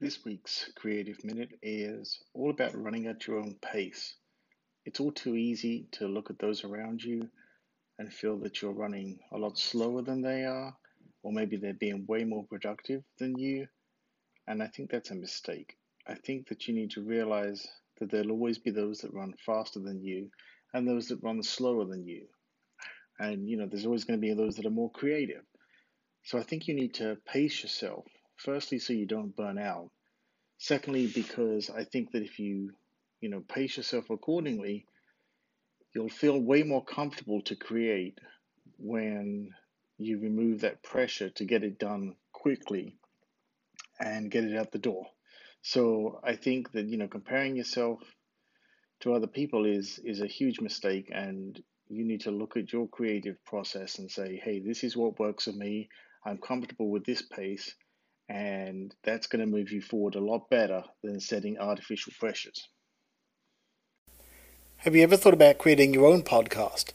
This week's Creative Minute is all about running at your own pace. It's all too easy to look at those around you and feel that you're running a lot slower than they are, or maybe they're being way more productive than you. And I think that's a mistake. I think that you need to realize that there'll always be those that run faster than you and those that run slower than you. And, you know, there's always going to be those that are more creative. So I think you need to pace yourself, firstly, so you don't burn out. Secondly, because I think that if you, you know, pace yourself accordingly, you'll feel way more comfortable to create when you remove that pressure to get it done quickly and get it out the door. So I think that you know comparing yourself to other people is is a huge mistake and you need to look at your creative process and say, "Hey, this is what works for me. I'm comfortable with this pace." And that's going to move you forward a lot better than setting artificial pressures. Have you ever thought about creating your own podcast?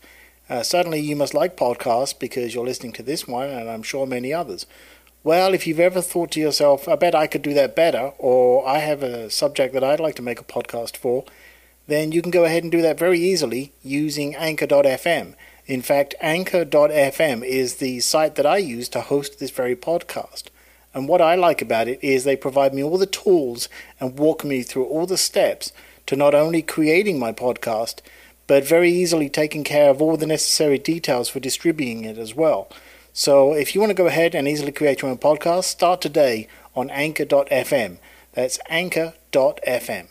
Uh, certainly, you must like podcasts because you're listening to this one, and I'm sure many others. Well, if you've ever thought to yourself, I bet I could do that better, or I have a subject that I'd like to make a podcast for, then you can go ahead and do that very easily using Anchor.fm. In fact, Anchor.fm is the site that I use to host this very podcast. And what I like about it is they provide me all the tools and walk me through all the steps to not only creating my podcast, but very easily taking care of all the necessary details for distributing it as well. So if you want to go ahead and easily create your own podcast, start today on anchor.fm. That's anchor.fm.